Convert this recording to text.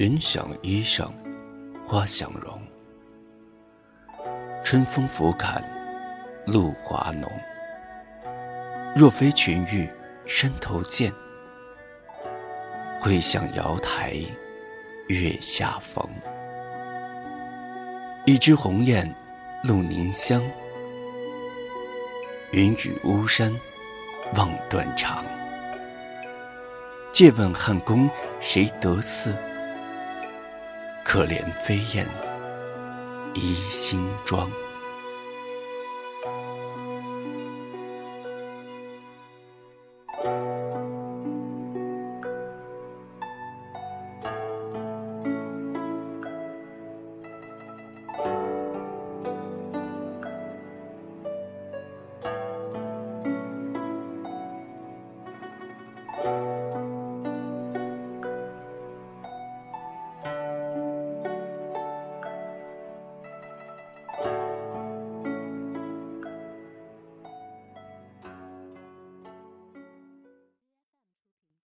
云想衣裳花想容。春风拂槛露华浓。若非群玉山头见，会向瑶台月下逢。一枝红艳露凝香，云雨巫山望断肠。借问汉宫谁得似？可怜飞燕衣新妆。